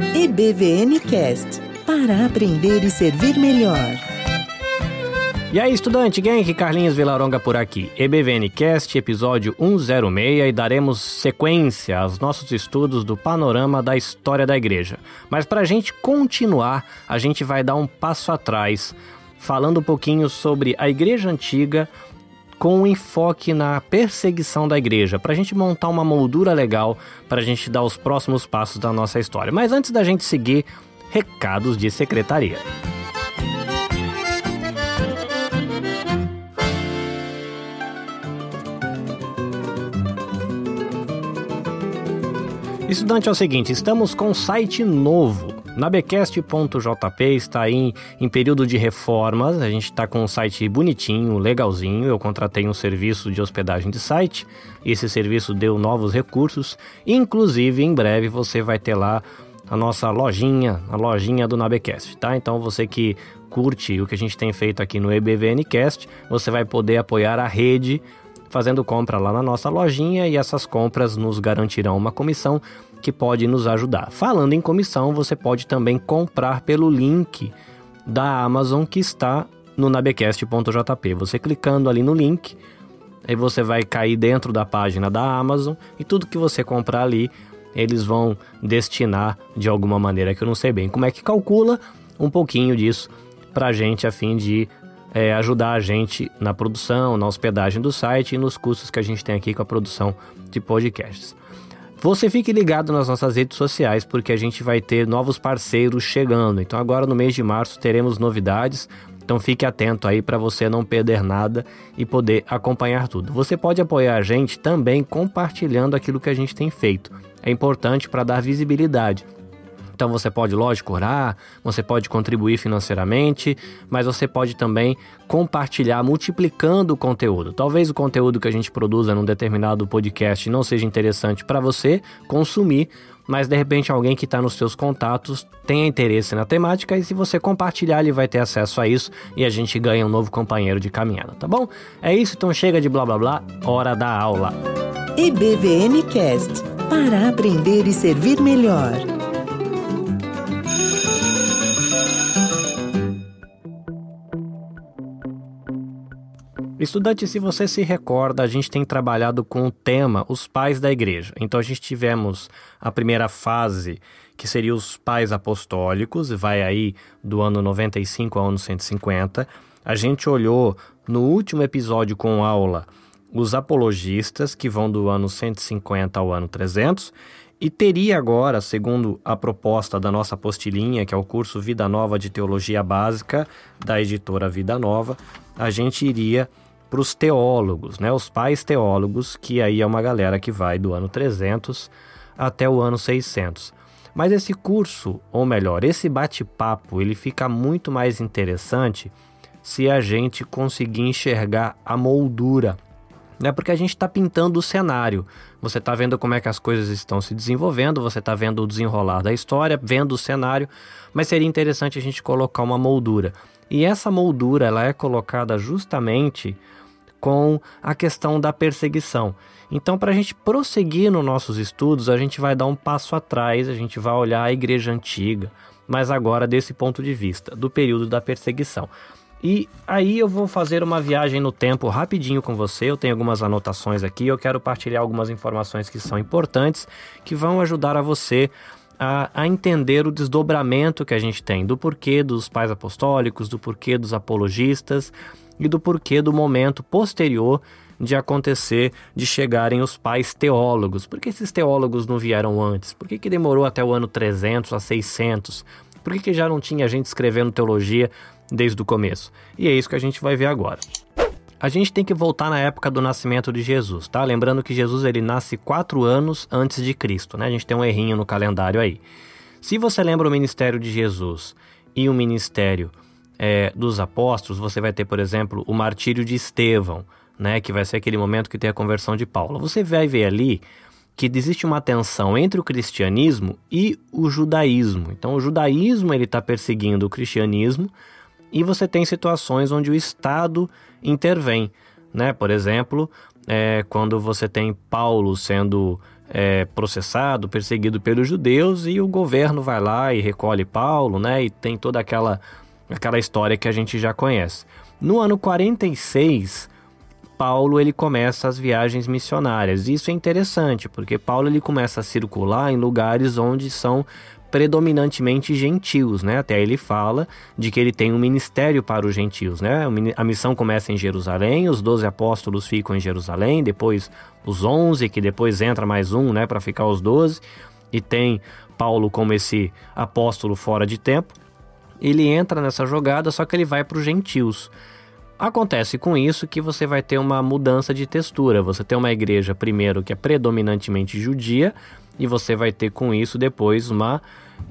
EBVN Cast para aprender e servir melhor. E aí, estudante, Genk, Carlinhos Vilaronga por aqui. EBVN Cast, episódio 106, e daremos sequência aos nossos estudos do panorama da história da igreja. Mas para a gente continuar, a gente vai dar um passo atrás, falando um pouquinho sobre a igreja antiga, com um enfoque na perseguição da igreja, para a gente montar uma moldura legal, para a gente dar os próximos passos da nossa história. Mas antes da gente seguir, recados de secretaria. Estudante é o seguinte, estamos com um site novo. Nabecast.jp está em, em período de reformas. A gente está com um site bonitinho, legalzinho. Eu contratei um serviço de hospedagem de site. Esse serviço deu novos recursos. Inclusive, em breve você vai ter lá a nossa lojinha, a lojinha do Nabecast, tá? Então você que curte o que a gente tem feito aqui no EBVNcast, você vai poder apoiar a rede fazendo compra lá na nossa lojinha e essas compras nos garantirão uma comissão que pode nos ajudar. Falando em comissão, você pode também comprar pelo link da Amazon que está no nabecast.jp. Você clicando ali no link, aí você vai cair dentro da página da Amazon e tudo que você comprar ali, eles vão destinar de alguma maneira que eu não sei bem como é que calcula um pouquinho disso para a gente a fim de é, ajudar a gente na produção, na hospedagem do site e nos custos que a gente tem aqui com a produção de podcasts. Você fique ligado nas nossas redes sociais porque a gente vai ter novos parceiros chegando. Então agora no mês de março teremos novidades. Então fique atento aí para você não perder nada e poder acompanhar tudo. Você pode apoiar a gente também compartilhando aquilo que a gente tem feito. É importante para dar visibilidade. Então você pode, lógico, orar, você pode contribuir financeiramente, mas você pode também compartilhar, multiplicando o conteúdo. Talvez o conteúdo que a gente produza num determinado podcast não seja interessante para você consumir, mas de repente alguém que está nos seus contatos tenha interesse na temática e se você compartilhar ele vai ter acesso a isso e a gente ganha um novo companheiro de caminhada, tá bom? É isso, então chega de blá blá blá, hora da aula. EBVN Cast para aprender e servir melhor. Estudante, se você se recorda, a gente tem trabalhado com o tema os pais da igreja. Então a gente tivemos a primeira fase, que seria os pais apostólicos, vai aí do ano 95 ao ano 150. A gente olhou no último episódio com aula os apologistas, que vão do ano 150 ao ano 300. E teria agora, segundo a proposta da nossa apostilinha, que é o curso Vida Nova de Teologia Básica, da editora Vida Nova, a gente iria para os teólogos, né? Os pais teólogos, que aí é uma galera que vai do ano 300 até o ano 600. Mas esse curso, ou melhor, esse bate-papo, ele fica muito mais interessante se a gente conseguir enxergar a moldura, né? Porque a gente está pintando o cenário. Você está vendo como é que as coisas estão se desenvolvendo, você está vendo o desenrolar da história, vendo o cenário, mas seria interessante a gente colocar uma moldura. E essa moldura ela é colocada justamente com a questão da perseguição. Então, para a gente prosseguir nos nossos estudos, a gente vai dar um passo atrás, a gente vai olhar a igreja antiga, mas agora desse ponto de vista, do período da perseguição. E aí eu vou fazer uma viagem no tempo rapidinho com você. Eu tenho algumas anotações aqui, eu quero partilhar algumas informações que são importantes, que vão ajudar a você a, a, entender o desdobramento que a gente tem do porquê dos pais apostólicos, do porquê dos apologistas e do porquê do momento posterior de acontecer, de chegarem os pais teólogos. Por que esses teólogos não vieram antes? Por que, que demorou até o ano 300 a 600? Por que, que já não tinha gente escrevendo teologia desde o começo? E é isso que a gente vai ver agora. A gente tem que voltar na época do nascimento de Jesus, tá? Lembrando que Jesus ele nasce quatro anos antes de Cristo, né? A gente tem um errinho no calendário aí. Se você lembra o ministério de Jesus e o ministério é, dos apóstolos, você vai ter, por exemplo, o martírio de Estevão, né, que vai ser aquele momento que tem a conversão de Paulo. Você vai ver ali que existe uma tensão entre o cristianismo e o judaísmo. Então, o judaísmo ele está perseguindo o cristianismo e você tem situações onde o Estado intervém, né? Por exemplo, é, quando você tem Paulo sendo é, processado, perseguido pelos judeus e o governo vai lá e recolhe Paulo, né? E tem toda aquela, aquela história que a gente já conhece. No ano 46, Paulo ele começa as viagens missionárias. Isso é interessante, porque Paulo ele começa a circular em lugares onde são predominantemente gentios, né? Até ele fala de que ele tem um ministério para os gentios, né? A missão começa em Jerusalém, os doze apóstolos ficam em Jerusalém, depois os onze, que depois entra mais um, né, para ficar os doze, e tem Paulo como esse apóstolo fora de tempo. Ele entra nessa jogada, só que ele vai para os gentios. Acontece com isso que você vai ter uma mudança de textura. Você tem uma igreja, primeiro, que é predominantemente judia, e você vai ter com isso depois uma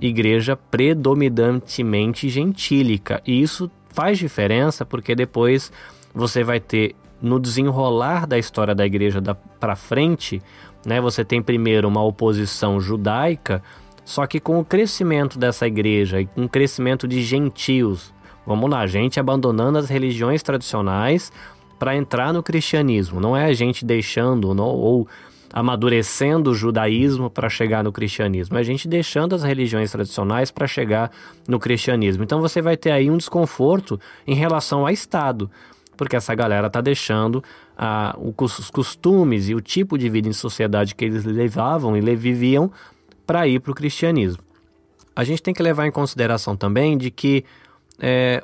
igreja predominantemente gentílica. E isso faz diferença porque depois você vai ter no desenrolar da história da igreja para frente, né, você tem primeiro uma oposição judaica, só que com o crescimento dessa igreja e com o crescimento de gentios, vamos lá, gente abandonando as religiões tradicionais para entrar no cristianismo, não é a gente deixando não, ou amadurecendo o judaísmo para chegar no cristianismo, é a gente deixando as religiões tradicionais para chegar no cristianismo. Então você vai ter aí um desconforto em relação ao Estado, porque essa galera tá deixando ah, os costumes e o tipo de vida em sociedade que eles levavam e viviam para ir para o cristianismo. A gente tem que levar em consideração também de que é,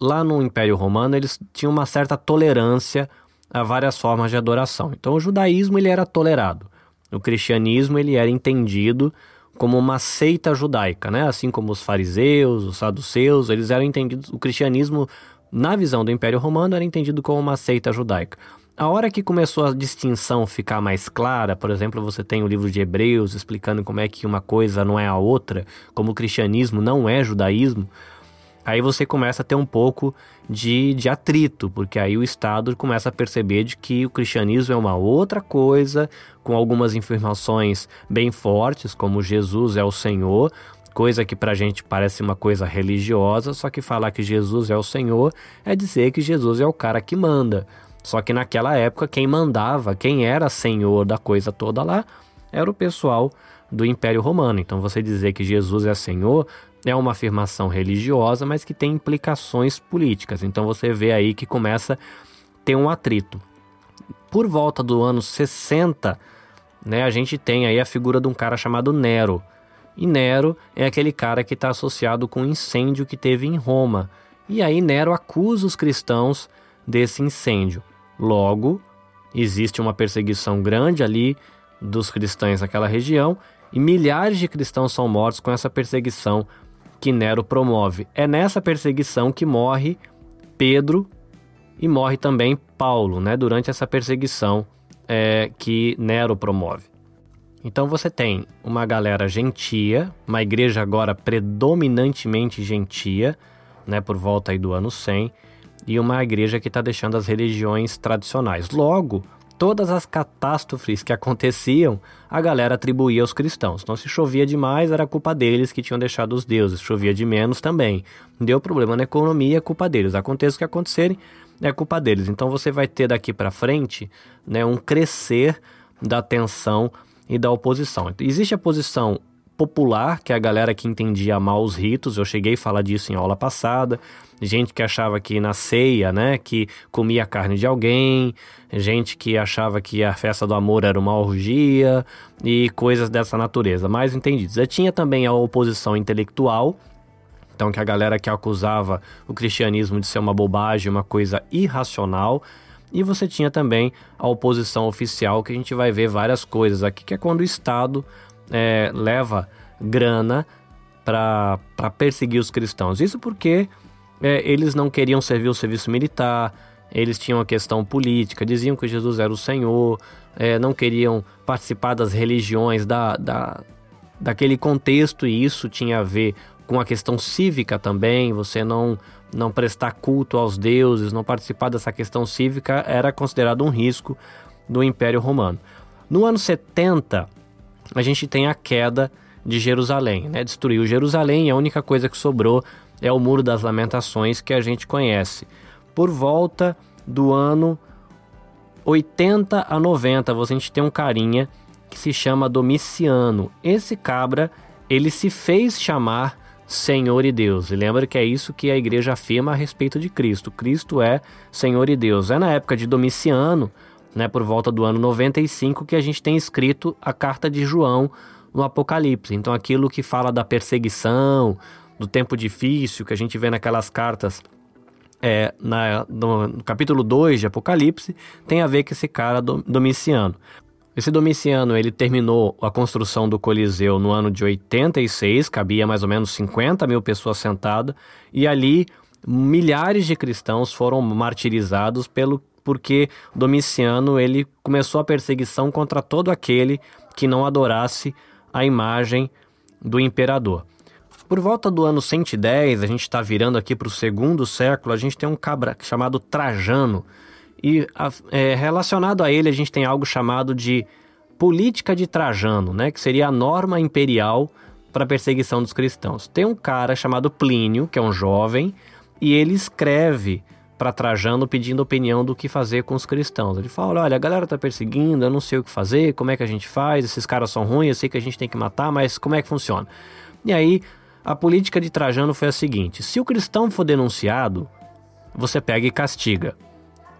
lá no Império Romano eles tinham uma certa tolerância a várias formas de adoração. Então o judaísmo ele era tolerado. O cristianismo ele era entendido como uma seita judaica, né? Assim como os fariseus, os saduceus, eles eram entendidos. O cristianismo, na visão do Império Romano, era entendido como uma seita judaica. A hora que começou a distinção ficar mais clara, por exemplo, você tem o livro de Hebreus explicando como é que uma coisa não é a outra, como o cristianismo não é judaísmo, aí você começa a ter um pouco de, de atrito, porque aí o Estado começa a perceber de que o cristianismo é uma outra coisa, com algumas informações bem fortes, como Jesus é o Senhor, coisa que para a gente parece uma coisa religiosa, só que falar que Jesus é o Senhor é dizer que Jesus é o cara que manda. Só que naquela época quem mandava, quem era senhor da coisa toda lá, era o pessoal do Império Romano. Então você dizer que Jesus é Senhor é uma afirmação religiosa, mas que tem implicações políticas. Então você vê aí que começa a ter um atrito. Por volta do ano 60, né, a gente tem aí a figura de um cara chamado Nero. E Nero é aquele cara que está associado com o incêndio que teve em Roma. E aí Nero acusa os cristãos desse incêndio. Logo, existe uma perseguição grande ali dos cristãos naquela região e milhares de cristãos são mortos com essa perseguição que Nero promove. É nessa perseguição que morre Pedro e morre também Paulo, né? Durante essa perseguição é, que Nero promove. Então você tem uma galera gentia, uma igreja agora predominantemente gentia, né? Por volta aí do ano 100, e uma igreja que está deixando as religiões tradicionais. Logo, todas as catástrofes que aconteciam, a galera atribuía aos cristãos. Então, se chovia demais, era culpa deles que tinham deixado os deuses. Chovia de menos também. Deu problema na economia, é culpa deles. Aconteça o que acontecerem, é culpa deles. Então, você vai ter daqui para frente né, um crescer da tensão e da oposição. Existe a posição popular, que é a galera que entendia mal os ritos. Eu cheguei a falar disso em aula passada gente que achava que na ceia, né, que comia a carne de alguém, gente que achava que a festa do amor era uma orgia e coisas dessa natureza, mais entendidos. E tinha também a oposição intelectual, então que a galera que acusava o cristianismo de ser uma bobagem, uma coisa irracional, e você tinha também a oposição oficial, que a gente vai ver várias coisas aqui, que é quando o Estado é, leva grana para perseguir os cristãos. Isso porque é, eles não queriam servir o serviço militar, eles tinham a questão política, diziam que Jesus era o Senhor, é, não queriam participar das religiões, da, da, daquele contexto, e isso tinha a ver com a questão cívica também, você não, não prestar culto aos deuses, não participar dessa questão cívica era considerado um risco do Império Romano. No ano 70, a gente tem a queda de Jerusalém, né? Destruiu Jerusalém e a única coisa que sobrou é o Muro das Lamentações que a gente conhece. Por volta do ano 80 a 90, você a gente tem um carinha que se chama Domiciano. Esse cabra, ele se fez chamar Senhor e Deus. E lembra que é isso que a igreja afirma a respeito de Cristo. Cristo é Senhor e Deus. É na época de Domiciano, né, por volta do ano 95, que a gente tem escrito a carta de João no Apocalipse. Então aquilo que fala da perseguição, do tempo difícil, que a gente vê naquelas cartas é, na, no, no, capítulo 2 de Apocalipse, tem a ver com esse cara do, Domiciano. Esse Domiciano, ele terminou a construção do Coliseu no ano de 86, cabia mais ou menos 50 mil pessoas sentadas, e ali milhares de cristãos foram martirizados pelo porque Domiciano ele começou a perseguição contra todo aquele que não adorasse a imagem do imperador. Por volta do ano 110, a gente está virando aqui para o segundo século, a gente tem um cabra chamado Trajano. E é, relacionado a ele, a gente tem algo chamado de política de Trajano, né? que seria a norma imperial para a perseguição dos cristãos. Tem um cara chamado Plínio, que é um jovem, e ele escreve para Trajano pedindo opinião do que fazer com os cristãos. Ele fala: olha, a galera tá perseguindo, eu não sei o que fazer, como é que a gente faz, esses caras são ruins, eu sei que a gente tem que matar, mas como é que funciona? E aí a política de Trajano foi a seguinte: se o cristão for denunciado, você pega e castiga.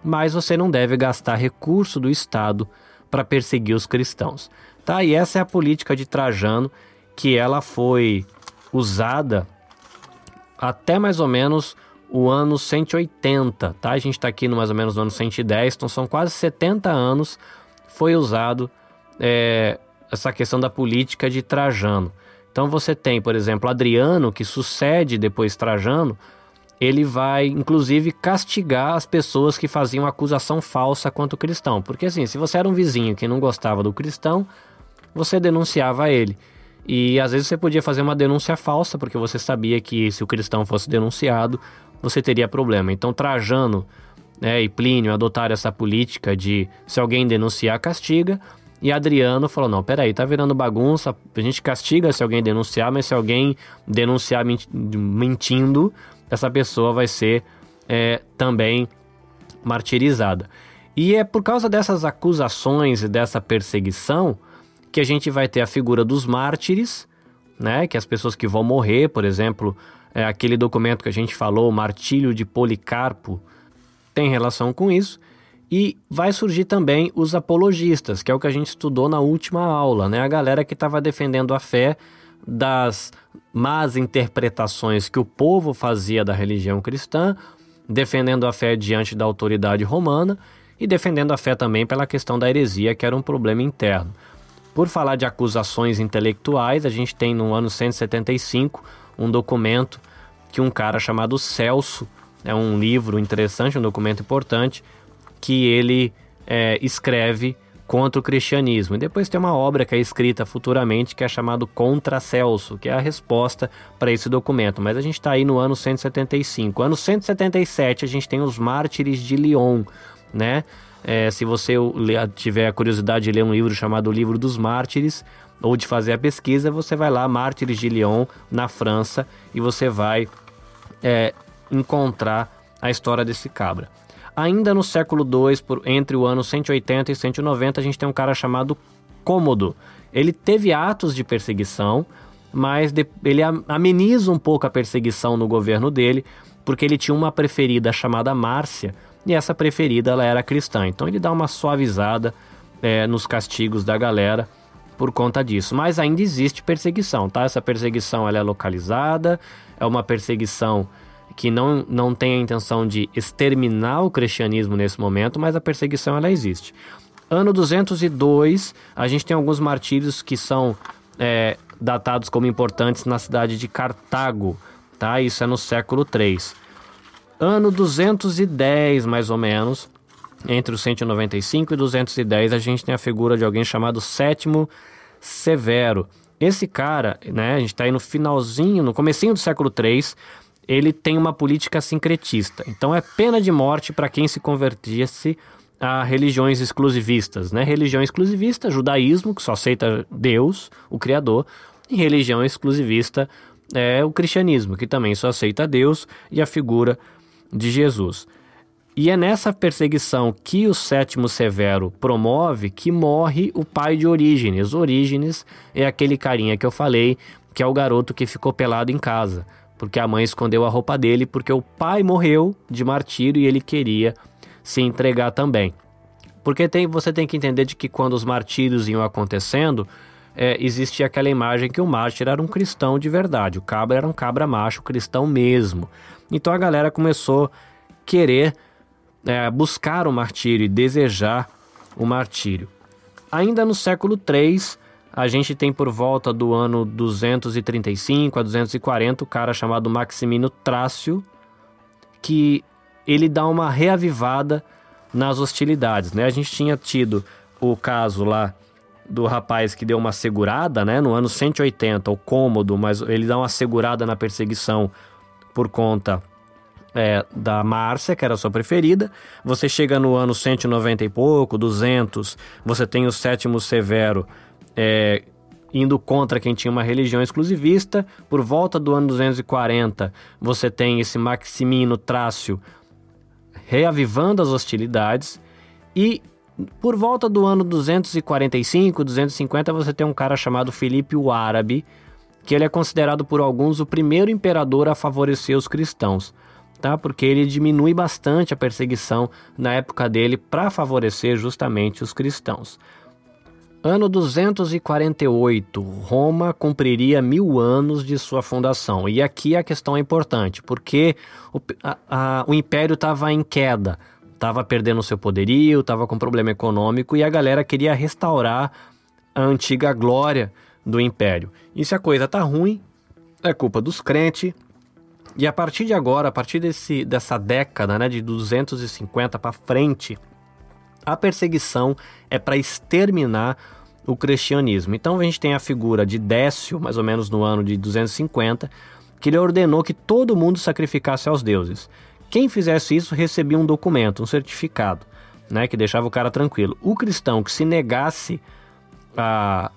Mas você não deve gastar recurso do Estado para perseguir os cristãos. Tá? E essa é a política de Trajano que ela foi usada até mais ou menos o ano 180, tá? A gente está aqui no mais ou menos no ano 110, então são quase 70 anos foi usado é, essa questão da política de Trajano. Então você tem, por exemplo, Adriano, que sucede depois Trajano, ele vai inclusive castigar as pessoas que faziam acusação falsa contra o cristão. Porque assim, se você era um vizinho que não gostava do cristão, você denunciava ele. E às vezes você podia fazer uma denúncia falsa, porque você sabia que se o cristão fosse denunciado, você teria problema. Então Trajano né, e Plínio adotaram essa política de se alguém denunciar, castiga. E Adriano falou: não, peraí, tá virando bagunça. A gente castiga se alguém denunciar, mas se alguém denunciar mentindo, essa pessoa vai ser é, também martirizada. E é por causa dessas acusações e dessa perseguição que a gente vai ter a figura dos mártires, né? Que as pessoas que vão morrer, por exemplo, é aquele documento que a gente falou, o Martírio de Policarpo, tem relação com isso. E vai surgir também os apologistas, que é o que a gente estudou na última aula, né? A galera que estava defendendo a fé das más interpretações que o povo fazia da religião cristã, defendendo a fé diante da autoridade romana e defendendo a fé também pela questão da heresia, que era um problema interno. Por falar de acusações intelectuais, a gente tem no ano 175 um documento que um cara chamado Celso, é um livro interessante, um documento importante, que ele é, escreve contra o cristianismo. E depois tem uma obra que é escrita futuramente que é chamado Contra Celso, que é a resposta para esse documento. Mas a gente está aí no ano 175. Ano 177 a gente tem os Mártires de Lyon, né? É, se você tiver a curiosidade de ler um livro chamado Livro dos Mártires, ou de fazer a pesquisa, você vai lá, Mártires de Lyon, na França, e você vai é, encontrar a história desse cabra. Ainda no século II, por, entre o ano 180 e 190, a gente tem um cara chamado Cômodo. Ele teve atos de perseguição, mas de, ele ameniza um pouco a perseguição no governo dele, porque ele tinha uma preferida chamada Márcia, e essa preferida ela era cristã. Então ele dá uma suavizada é, nos castigos da galera por conta disso. Mas ainda existe perseguição, tá? Essa perseguição ela é localizada, é uma perseguição que não, não tem a intenção de exterminar o cristianismo nesse momento, mas a perseguição ela existe. Ano 202, a gente tem alguns martírios que são é, datados como importantes na cidade de Cartago, tá? Isso é no século 3. Ano 210, mais ou menos, entre os 195 e 210, a gente tem a figura de alguém chamado Sétimo Severo. Esse cara, né, a gente está aí no finalzinho, no comecinho do século 3, ele tem uma política sincretista. Então é pena de morte para quem se convertisse a religiões exclusivistas, né? Religião exclusivista, judaísmo, que só aceita Deus, o Criador, e religião exclusivista é o cristianismo, que também só aceita Deus e a figura de Jesus. E é nessa perseguição que o sétimo Severo promove que morre o pai de Orígenes. Orígenes é aquele carinha que eu falei, que é o garoto que ficou pelado em casa, porque a mãe escondeu a roupa dele, porque o pai morreu de martírio e ele queria se entregar também. Porque tem, você tem que entender de que quando os martírios iam acontecendo, é, existia aquela imagem que o mártir era um cristão de verdade, o cabra era um cabra macho cristão mesmo. Então a galera começou a querer é, buscar o martírio e desejar o martírio. Ainda no século III, a gente tem por volta do ano 235 a 240 o cara chamado Maximino Trácio, que ele dá uma reavivada nas hostilidades. Né? A gente tinha tido o caso lá do rapaz que deu uma segurada, né? No ano 180, o cômodo, mas ele dá uma segurada na perseguição por conta é, da Márcia, que era a sua preferida. Você chega no ano 190 e pouco, 200, você tem o sétimo Severo é, indo contra quem tinha uma religião exclusivista. Por volta do ano 240, você tem esse Maximino Trácio reavivando as hostilidades. E por volta do ano 245, 250, você tem um cara chamado Filipe o Árabe, que ele é considerado por alguns o primeiro imperador a favorecer os cristãos tá? Porque ele diminui bastante a perseguição na época dele para favorecer justamente os cristãos. Ano 248, Roma cumpriria mil anos de sua fundação. E aqui a questão é importante, porque o, a, a, o império estava em queda, estava perdendo seu poderio, estava com problema econômico e a galera queria restaurar a antiga glória do império. E se a coisa tá ruim, é culpa dos crentes, e a partir de agora, a partir desse, dessa década, né, de 250 para frente, a perseguição é para exterminar o cristianismo. Então a gente tem a figura de Décio, mais ou menos no ano de 250, que ele ordenou que todo mundo sacrificasse aos deuses. Quem fizesse isso recebia um documento, um certificado, né, que deixava o cara tranquilo. O cristão que se negasse a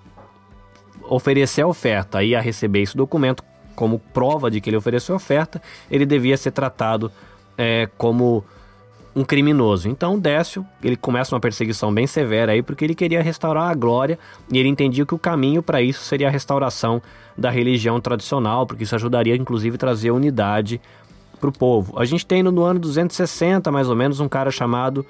oferecer a oferta e a receber esse documento como prova de que ele ofereceu oferta, ele devia ser tratado é, como um criminoso. Então Décio, ele começa uma perseguição bem severa aí porque ele queria restaurar a glória e ele entendia que o caminho para isso seria a restauração da religião tradicional, porque isso ajudaria inclusive a trazer unidade para o povo. A gente tem no ano 260 mais ou menos um cara chamado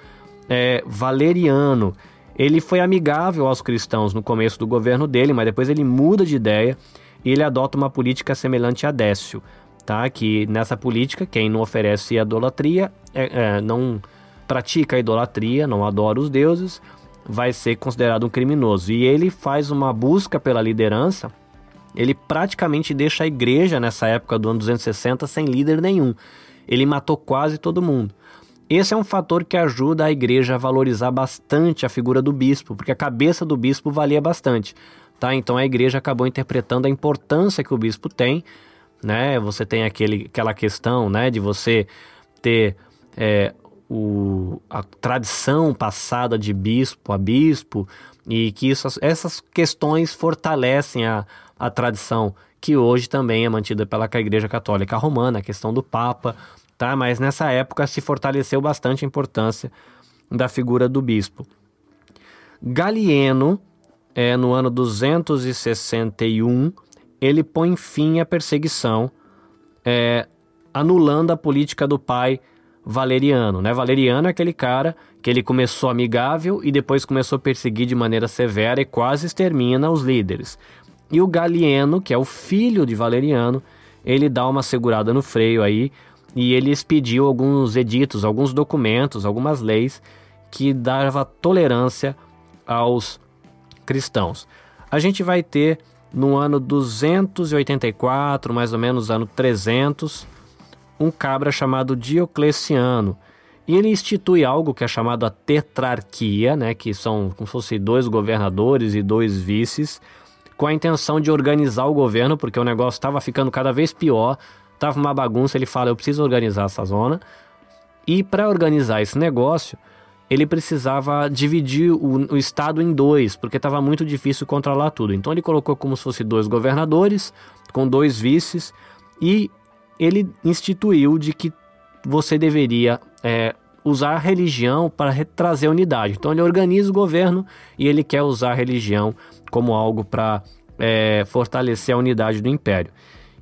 é, Valeriano. Ele foi amigável aos cristãos no começo do governo dele, mas depois ele muda de ideia e ele adota uma política semelhante a Décio, tá? Que nessa política, quem não oferece idolatria, é, é, não pratica idolatria, não adora os deuses, vai ser considerado um criminoso. E ele faz uma busca pela liderança, ele praticamente deixa a igreja nessa época do ano 260 sem líder nenhum. Ele matou quase todo mundo. Esse é um fator que ajuda a igreja a valorizar bastante a figura do bispo, porque a cabeça do bispo valia bastante. Tá? Então a igreja acabou interpretando a importância que o bispo tem, né? Você tem aquele, aquela questão, né, de você ter é, o, a tradição passada de bispo a bispo e que isso, essas questões fortalecem a, a tradição que hoje também é mantida pela Igreja Católica Romana, a questão do Papa, tá? Mas nessa época se fortaleceu bastante a importância da figura do bispo. Galieno é, no ano 261, ele põe fim à perseguição, é, anulando a política do pai Valeriano. Né? Valeriano é aquele cara que ele começou amigável e depois começou a perseguir de maneira severa e quase extermina os líderes. E o Galieno, que é o filho de Valeriano, ele dá uma segurada no freio aí e ele expediu alguns editos, alguns documentos, algumas leis que dava tolerância aos cristãos. A gente vai ter no ano 284, mais ou menos ano 300, um cabra chamado Diocleciano. E ele institui algo que é chamado a tetrarquia, né, que são como se fossem dois governadores e dois vices, com a intenção de organizar o governo, porque o negócio estava ficando cada vez pior, estava uma bagunça. Ele fala: eu preciso organizar essa zona. E para organizar esse negócio, ele precisava dividir o, o estado em dois, porque estava muito difícil controlar tudo. Então ele colocou como se fosse dois governadores, com dois vices, e ele instituiu de que você deveria é, usar a religião para trazer unidade. Então ele organiza o governo e ele quer usar a religião como algo para é, fortalecer a unidade do império.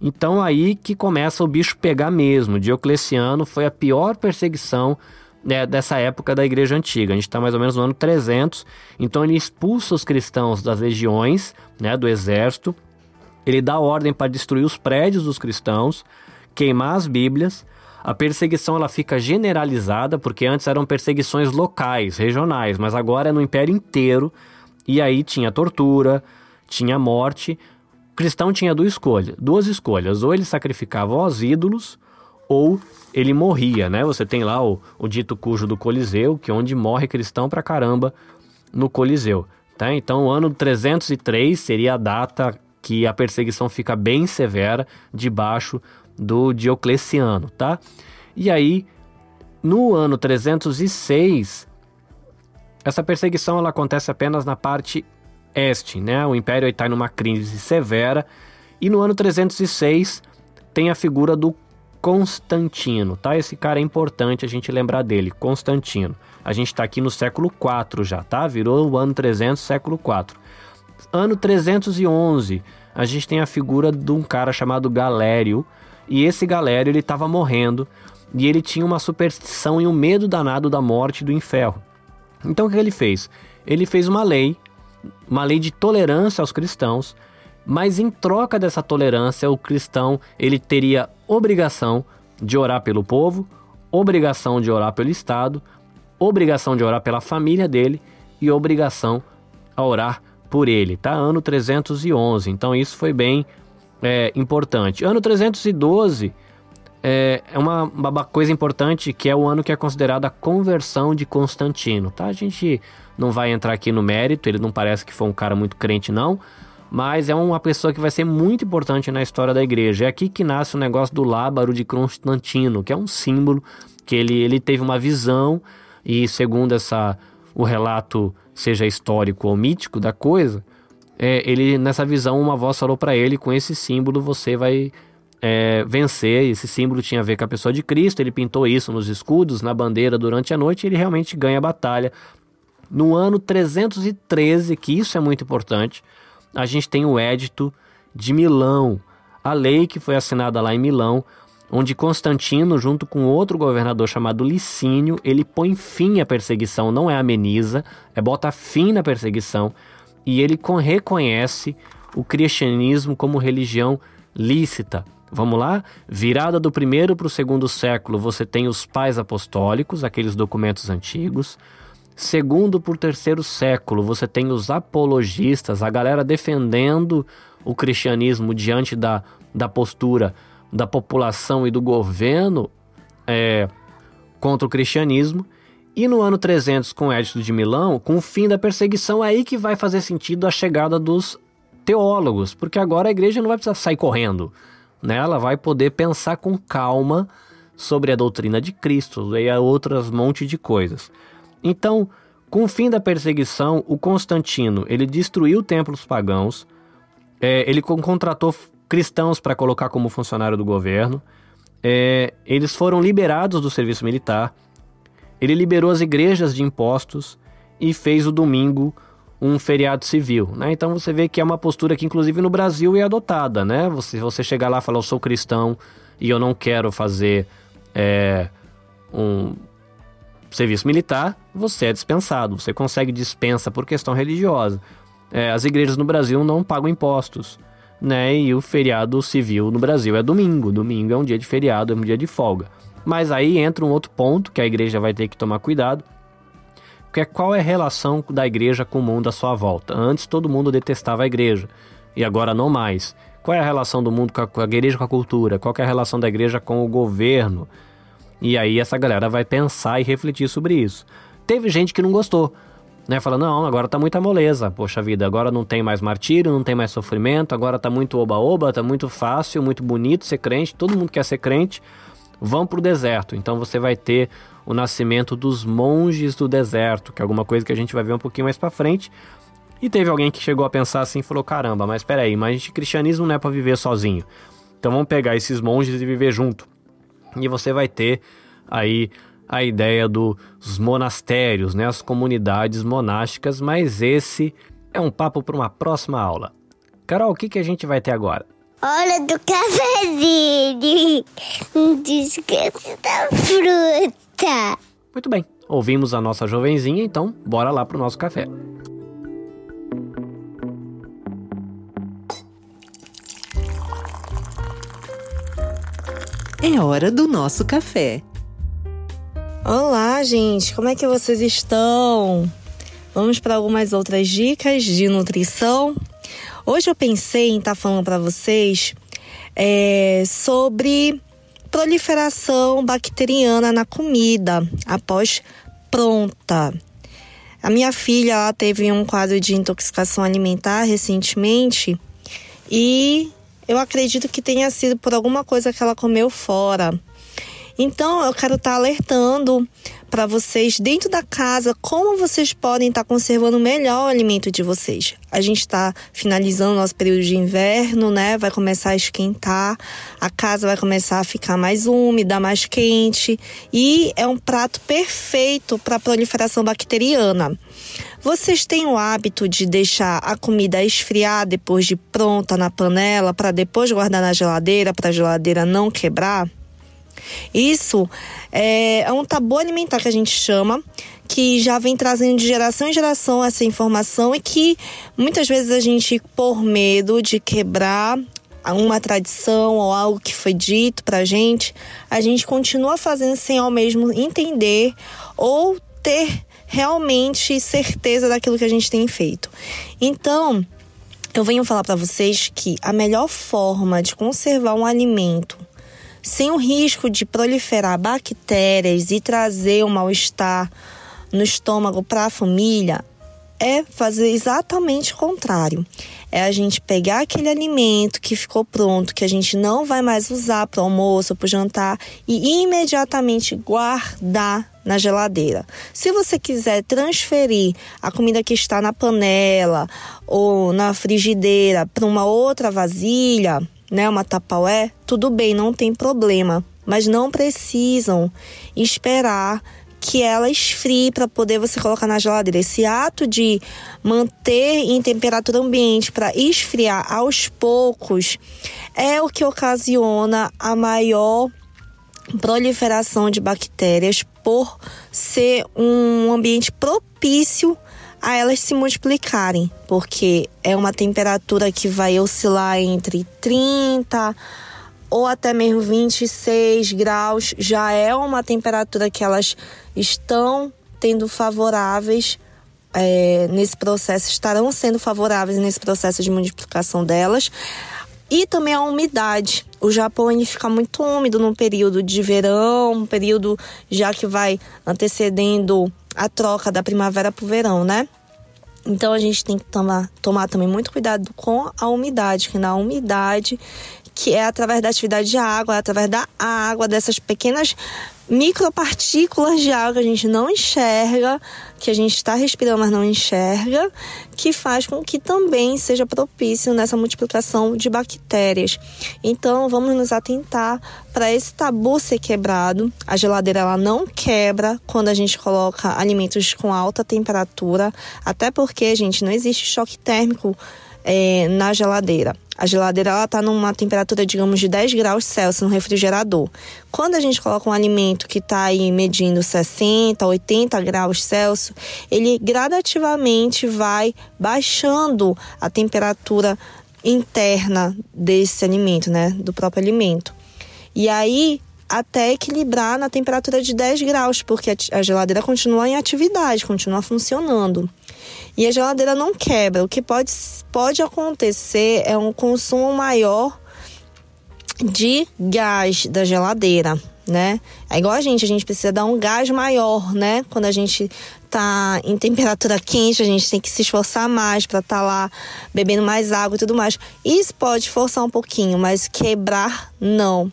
Então aí que começa o bicho pegar mesmo. Diocleciano foi a pior perseguição né, dessa época da Igreja Antiga. A gente está mais ou menos no ano 300. Então ele expulsa os cristãos das legiões, né, do exército. Ele dá ordem para destruir os prédios dos cristãos, queimar as Bíblias. A perseguição ela fica generalizada, porque antes eram perseguições locais, regionais, mas agora é no império inteiro. E aí tinha tortura, tinha morte, o cristão tinha duas escolhas, duas escolhas, ou ele sacrificava aos ídolos, ou ele morria, né? Você tem lá o, o dito cujo do Coliseu, que é onde morre cristão pra caramba no Coliseu, tá? Então o ano 303 seria a data que a perseguição fica bem severa debaixo do Diocleciano, tá? E aí, no ano 306, essa perseguição ela acontece apenas na parte este, né? O Império está numa crise severa e no ano 306 tem a figura do Constantino, tá? Esse cara é importante a gente lembrar dele, Constantino. A gente está aqui no século 4 já, tá? Virou o ano 300, século 4. Ano 311, a gente tem a figura de um cara chamado Galério, e esse Galério ele estava morrendo e ele tinha uma superstição e um medo danado da morte do inferno. Então o que ele fez? Ele fez uma lei uma lei de tolerância aos cristãos, mas em troca dessa tolerância, o cristão ele teria obrigação de orar pelo povo, obrigação de orar pelo Estado, obrigação de orar pela família dele e obrigação a orar por ele, tá? Ano 311, então isso foi bem é, importante. Ano 312 é, é uma, uma coisa importante que é o ano que é considerado a conversão de Constantino, tá? A gente não vai entrar aqui no mérito, ele não parece que foi um cara muito crente, não. Mas é uma pessoa que vai ser muito importante na história da igreja. É aqui que nasce o negócio do lábaro de Constantino, que é um símbolo que ele, ele teve uma visão e segundo essa o relato seja histórico ou mítico da coisa, é, ele nessa visão uma voz falou para ele com esse símbolo você vai é, vencer. Esse símbolo tinha a ver com a pessoa de Cristo. Ele pintou isso nos escudos, na bandeira durante a noite. E ele realmente ganha a batalha no ano 313, que isso é muito importante, a gente tem o Édito de Milão, a lei que foi assinada lá em Milão, onde Constantino, junto com outro governador chamado Licínio, ele põe fim à perseguição, não é ameniza, é bota fim na perseguição, e ele reconhece o cristianismo como religião lícita. Vamos lá? Virada do primeiro para o segundo século, você tem os pais apostólicos, aqueles documentos antigos. Segundo por terceiro século, você tem os apologistas, a galera defendendo o cristianismo diante da, da postura da população e do governo é, contra o cristianismo. E no ano 300, com Edito de Milão, com o fim da perseguição, é aí que vai fazer sentido a chegada dos teólogos, porque agora a igreja não vai precisar sair correndo, né? ela vai poder pensar com calma sobre a doutrina de Cristo e outras monte de coisas. Então, com o fim da perseguição, o Constantino ele destruiu templos pagãos, é, ele contratou cristãos para colocar como funcionário do governo, é, eles foram liberados do serviço militar, ele liberou as igrejas de impostos e fez o domingo um feriado civil, né? Então você vê que é uma postura que inclusive no Brasil é adotada, né? Você, você chegar lá e falar eu sou cristão e eu não quero fazer é, um serviço militar, você é dispensado, você consegue dispensa por questão religiosa. É, as igrejas no Brasil não pagam impostos, né? E o feriado civil no Brasil é domingo. Domingo é um dia de feriado, é um dia de folga. Mas aí entra um outro ponto que a igreja vai ter que tomar cuidado, que é qual é a relação da igreja com o mundo à sua volta. Antes todo mundo detestava a igreja, e agora não mais. Qual é a relação do mundo com a, igreja com a cultura? Qual é a relação da igreja com o governo? E aí essa galera vai pensar e refletir sobre isso. Teve gente que não gostou, né? Falando, não, agora tá muita moleza, poxa vida, agora não tem mais martírio, não tem mais sofrimento, agora tá muito oba-oba, tá muito fácil, muito bonito ser crente, todo mundo quer ser crente, vão pro deserto. Então você vai ter o nascimento dos monges do deserto, que é alguma coisa que a gente vai ver um pouquinho mais para frente. E teve alguém que chegou a pensar assim e falou: caramba, mas peraí, mas cristianismo não é para viver sozinho. Então vamos pegar esses monges e viver junto e você vai ter aí a ideia dos monastérios, né, as comunidades monásticas, mas esse é um papo para uma próxima aula. Carol, o que, que a gente vai ter agora? Hora do cafezinho. Descanso da fruta. Muito bem, ouvimos a nossa jovenzinha, então bora lá pro nosso café. É hora do nosso café. Olá, gente, como é que vocês estão? Vamos para algumas outras dicas de nutrição. Hoje eu pensei em estar tá falando para vocês é, sobre proliferação bacteriana na comida após pronta. A minha filha ela teve um quadro de intoxicação alimentar recentemente e eu acredito que tenha sido por alguma coisa que ela comeu fora. Então, eu quero estar alertando para vocês dentro da casa como vocês podem estar conservando melhor o alimento de vocês. A gente está finalizando nosso período de inverno, né? Vai começar a esquentar, a casa vai começar a ficar mais úmida, mais quente e é um prato perfeito para proliferação bacteriana. Vocês têm o hábito de deixar a comida esfriar depois de pronta na panela para depois guardar na geladeira para a geladeira não quebrar? Isso é, é um tabu alimentar que a gente chama, que já vem trazendo de geração em geração essa informação e que muitas vezes a gente, por medo de quebrar uma tradição ou algo que foi dito pra gente, a gente continua fazendo sem ao mesmo entender ou ter realmente certeza daquilo que a gente tem feito. Então, eu venho falar para vocês que a melhor forma de conservar um alimento sem o risco de proliferar bactérias e trazer um mal-estar no estômago para a família, é fazer exatamente o contrário. É a gente pegar aquele alimento que ficou pronto, que a gente não vai mais usar para o almoço, para o jantar, e imediatamente guardar na geladeira. Se você quiser transferir a comida que está na panela ou na frigideira para uma outra vasilha, né, uma tapaué, tudo bem, não tem problema, mas não precisam esperar que ela esfrie para poder você colocar na geladeira. Esse ato de manter em temperatura ambiente para esfriar aos poucos é o que ocasiona a maior proliferação de bactérias por ser um ambiente propício a elas se multiplicarem, porque é uma temperatura que vai oscilar entre 30 ou até mesmo 26 graus, já é uma temperatura que elas estão tendo favoráveis é, nesse processo, estarão sendo favoráveis nesse processo de multiplicação delas. E também a umidade. O Japão ele fica muito úmido no período de verão, um período já que vai antecedendo a troca da primavera para o verão, né? Então a gente tem que tomar, tomar também muito cuidado com a umidade, que na umidade, que é através da atividade de água, é através da água, dessas pequenas micropartículas de água que a gente não enxerga, que a gente está respirando, mas não enxerga, que faz com que também seja propício nessa multiplicação de bactérias. Então, vamos nos atentar para esse tabu ser quebrado. A geladeira ela não quebra quando a gente coloca alimentos com alta temperatura, até porque, gente, não existe choque térmico é, na geladeira. A geladeira ela está numa temperatura, digamos, de 10 graus Celsius no refrigerador. Quando a gente coloca um alimento que está aí medindo 60, 80 graus Celsius, ele gradativamente vai baixando a temperatura interna desse alimento, né, do próprio alimento. E aí até equilibrar na temperatura de 10 graus, porque a geladeira continua em atividade, continua funcionando e a geladeira não quebra. O que pode, pode acontecer é um consumo maior de gás da geladeira, né? É igual a gente, a gente precisa dar um gás maior, né? Quando a gente tá em temperatura quente, a gente tem que se esforçar mais para estar tá lá bebendo mais água e tudo mais. Isso pode forçar um pouquinho, mas quebrar não.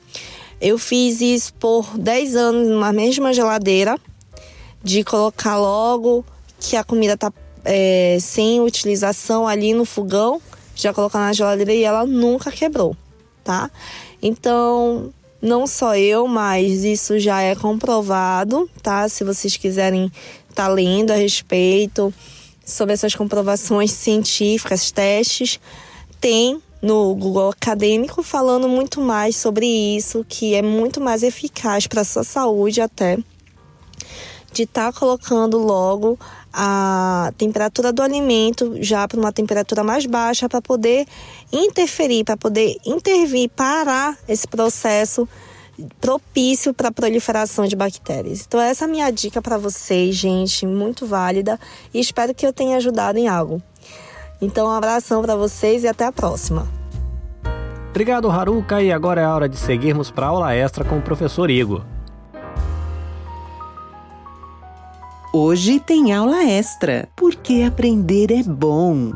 Eu fiz isso por 10 anos numa mesma geladeira, de colocar logo que a comida tá é, sem utilização ali no fogão, já colocar na geladeira e ela nunca quebrou, tá? Então, Não só eu, mas isso já é comprovado, tá? Se vocês quiserem estar tá lendo a respeito sobre essas comprovações científicas, testes, tem no Google Acadêmico falando muito mais sobre isso, que é muito mais eficaz para sua saúde até de estar tá colocando logo a temperatura do alimento já para uma temperatura mais baixa para poder interferir, para poder intervir, parar esse processo propício para a proliferação de bactérias. Então essa é a minha dica para vocês, gente, muito válida e espero que eu tenha ajudado em algo. Então um abração para vocês e até a próxima. Obrigado, Haruka, e agora é a hora de seguirmos para a aula extra com o professor Igor. Hoje tem aula extra, porque aprender é bom.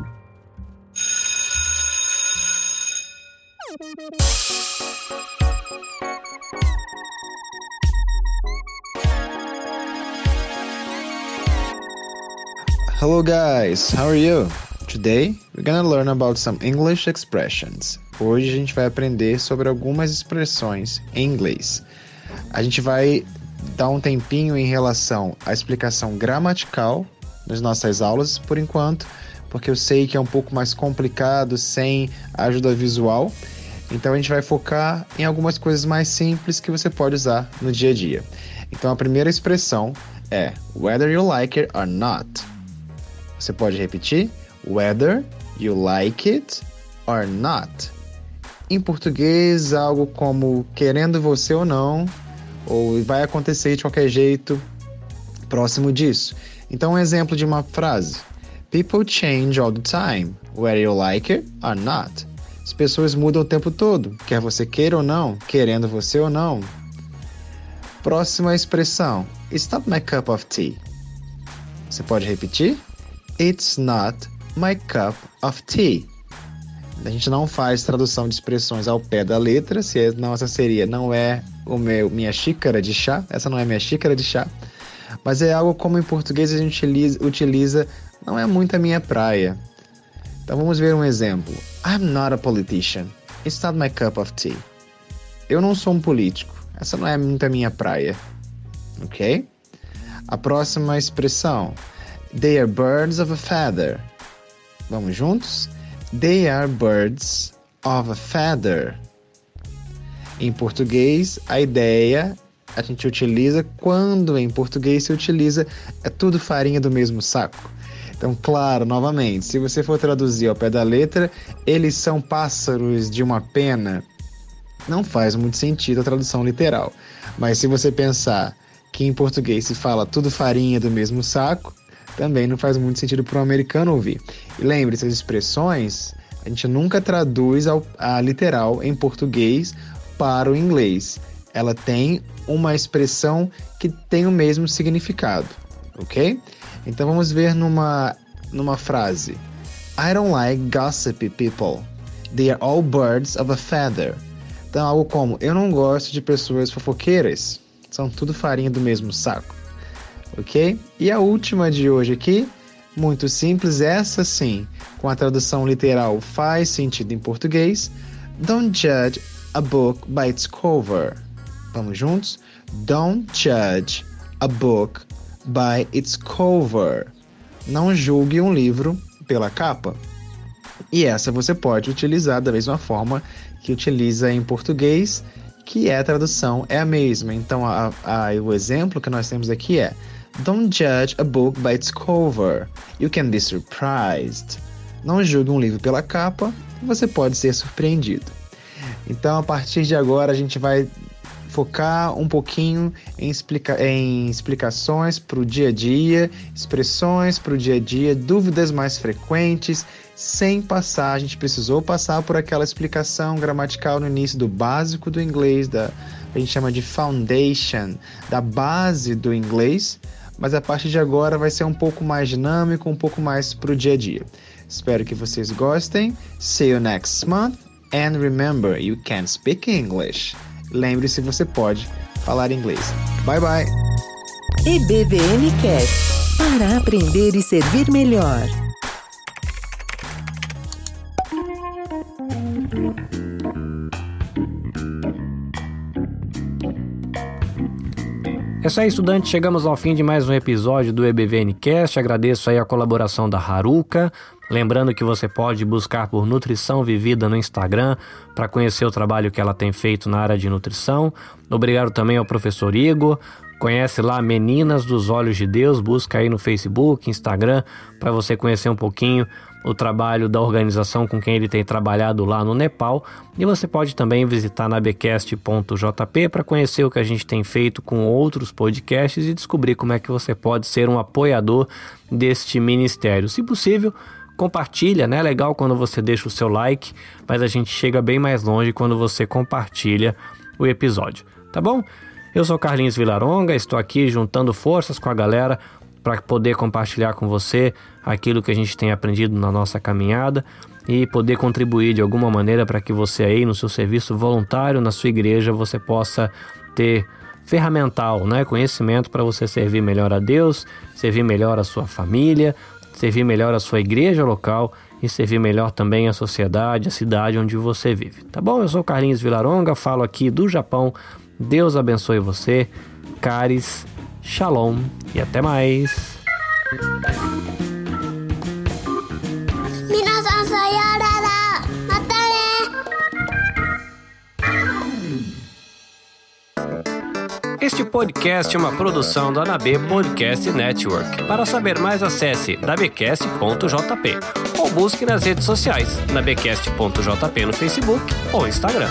Hello guys, how are you? Today we're gonna learn about some English expressions. Hoje a gente vai aprender sobre algumas expressões em inglês. A gente vai dar um tempinho em relação à explicação gramatical nas nossas aulas, por enquanto, porque eu sei que é um pouco mais complicado sem ajuda visual. Então a gente vai focar em algumas coisas mais simples que você pode usar no dia a dia. Então a primeira expressão é whether you like it or not. Você pode repetir? Whether you like it or not. Em português, algo como querendo você ou não, ou vai acontecer de qualquer jeito próximo disso. Então, um exemplo de uma frase: People change all the time, whether you like it or not. As pessoas mudam o tempo todo, quer você queira ou não, querendo você ou não. Próxima expressão: It's not my cup of tea. Você pode repetir? It's not my cup of tea. A gente não faz tradução de expressões ao pé da letra, se é, nossa seria não é o meu minha xícara de chá, essa não é minha xícara de chá, mas é algo como em português a gente utiliza, utiliza não é muito a minha praia. Então vamos ver um exemplo. I'm not a politician. It's not my cup of tea. Eu não sou um político. Essa não é muito a minha praia. Ok? A próxima expressão. They are birds of a feather. Vamos juntos? They are birds of a feather. Em português, a ideia a gente utiliza quando em português se utiliza é tudo farinha do mesmo saco. Então, claro, novamente, se você for traduzir ao pé da letra, eles são pássaros de uma pena, não faz muito sentido a tradução literal. Mas se você pensar que em português se fala tudo farinha do mesmo saco, também não faz muito sentido para um americano ouvir. E lembre-se, as expressões a gente nunca traduz ao, a literal em português para o inglês. Ela tem uma expressão que tem o mesmo significado, ok? Então vamos ver numa, numa frase. I don't like gossipy people. They are all birds of a feather. Então, algo como: Eu não gosto de pessoas fofoqueiras. São tudo farinha do mesmo saco. Ok? E a última de hoje aqui, muito simples, essa sim, com a tradução literal faz sentido em português. Don't judge a book by its cover. Vamos juntos? Don't judge a book by its cover. Não julgue um livro pela capa. E essa você pode utilizar da mesma forma que utiliza em português, que é a tradução é a mesma. Então, a, a, o exemplo que nós temos aqui é Don't judge a book by its cover. You can be surprised. Não julgue um livro pela capa, você pode ser surpreendido. Então, a partir de agora, a gente vai focar um pouquinho em, explica em explicações para o dia a dia, expressões para o dia a dia, dúvidas mais frequentes, sem passar. A gente precisou passar por aquela explicação gramatical no início do básico do inglês, da a gente chama de foundation, da base do inglês, mas a partir de agora vai ser um pouco mais dinâmico, um pouco mais para o dia a dia. Espero que vocês gostem. See you next month. And remember, you can speak English. Lembre-se, você pode falar inglês. Bye bye. EBVN Cast para aprender e servir melhor. É isso aí, estudante. Chegamos ao fim de mais um episódio do EBVNcast. Agradeço aí a colaboração da Haruka. Lembrando que você pode buscar por Nutrição Vivida no Instagram para conhecer o trabalho que ela tem feito na área de nutrição. Obrigado também ao professor Igor. Conhece lá Meninas dos Olhos de Deus, busca aí no Facebook, Instagram, para você conhecer um pouquinho o trabalho da organização com quem ele tem trabalhado lá no Nepal. E você pode também visitar nabcast.jp para conhecer o que a gente tem feito com outros podcasts e descobrir como é que você pode ser um apoiador deste ministério. Se possível, compartilha, né? É legal quando você deixa o seu like, mas a gente chega bem mais longe quando você compartilha o episódio, tá bom? Eu sou Carlinhos Vilaronga, estou aqui juntando forças com a galera para poder compartilhar com você aquilo que a gente tem aprendido na nossa caminhada e poder contribuir de alguma maneira para que você aí no seu serviço voluntário na sua igreja você possa ter ferramental, né, conhecimento para você servir melhor a Deus, servir melhor a sua família, servir melhor a sua igreja local e servir melhor também a sociedade, a cidade onde você vive. Tá bom? Eu sou Carlinhos Vilaronga, falo aqui do Japão. Deus abençoe você. Caris Shalom e até mais. Este podcast é uma produção da NAB Podcast Network. Para saber mais, acesse nabcast.jp ou busque nas redes sociais nabcast.jp no Facebook ou Instagram.